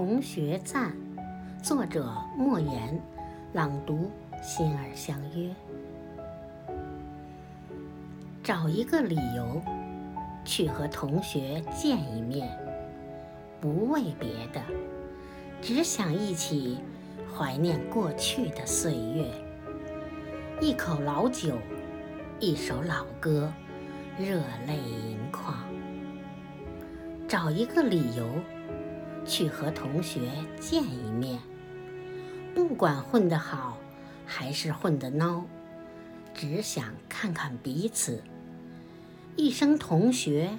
同学赞》，作者莫言，朗读心儿相约。找一个理由去和同学见一面，不为别的，只想一起怀念过去的岁月。一口老酒，一首老歌，热泪盈眶。找一个理由去和同学见一面，不管混得好还是混得孬，只想看看彼此。一声同学，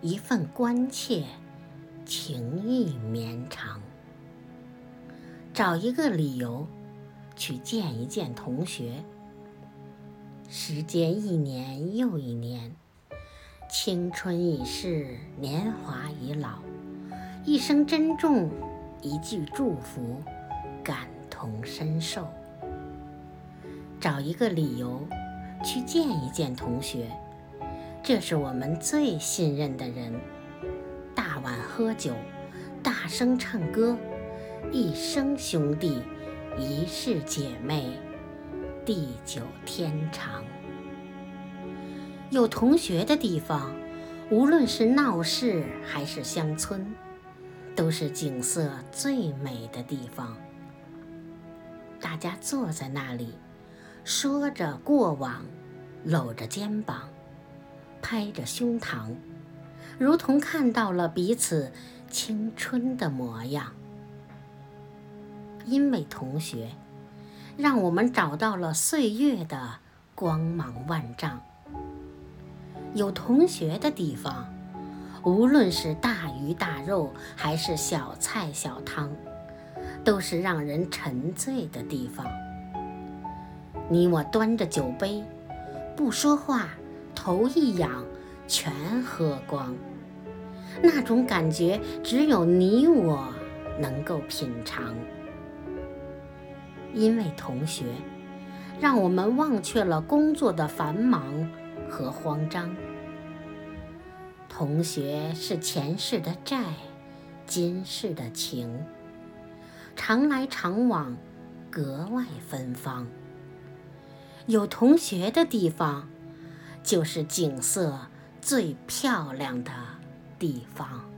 一份关切，情意绵长。找一个理由去见一见同学。时间一年又一年，青春已逝，年华已老。一声珍重，一句祝福，感同身受。找一个理由去见一见同学，这是我们最信任的人。大碗喝酒，大声唱歌，一生兄弟，一世姐妹。地久天长。有同学的地方，无论是闹市还是乡村，都是景色最美的地方。大家坐在那里，说着过往，搂着肩膀，拍着胸膛，如同看到了彼此青春的模样。因为同学。让我们找到了岁月的光芒万丈。有同学的地方，无论是大鱼大肉还是小菜小汤，都是让人沉醉的地方。你我端着酒杯，不说话，头一仰，全喝光。那种感觉，只有你我能够品尝。因为同学，让我们忘却了工作的繁忙和慌张。同学是前世的债，今世的情，常来常往，格外芬芳。有同学的地方，就是景色最漂亮的地方。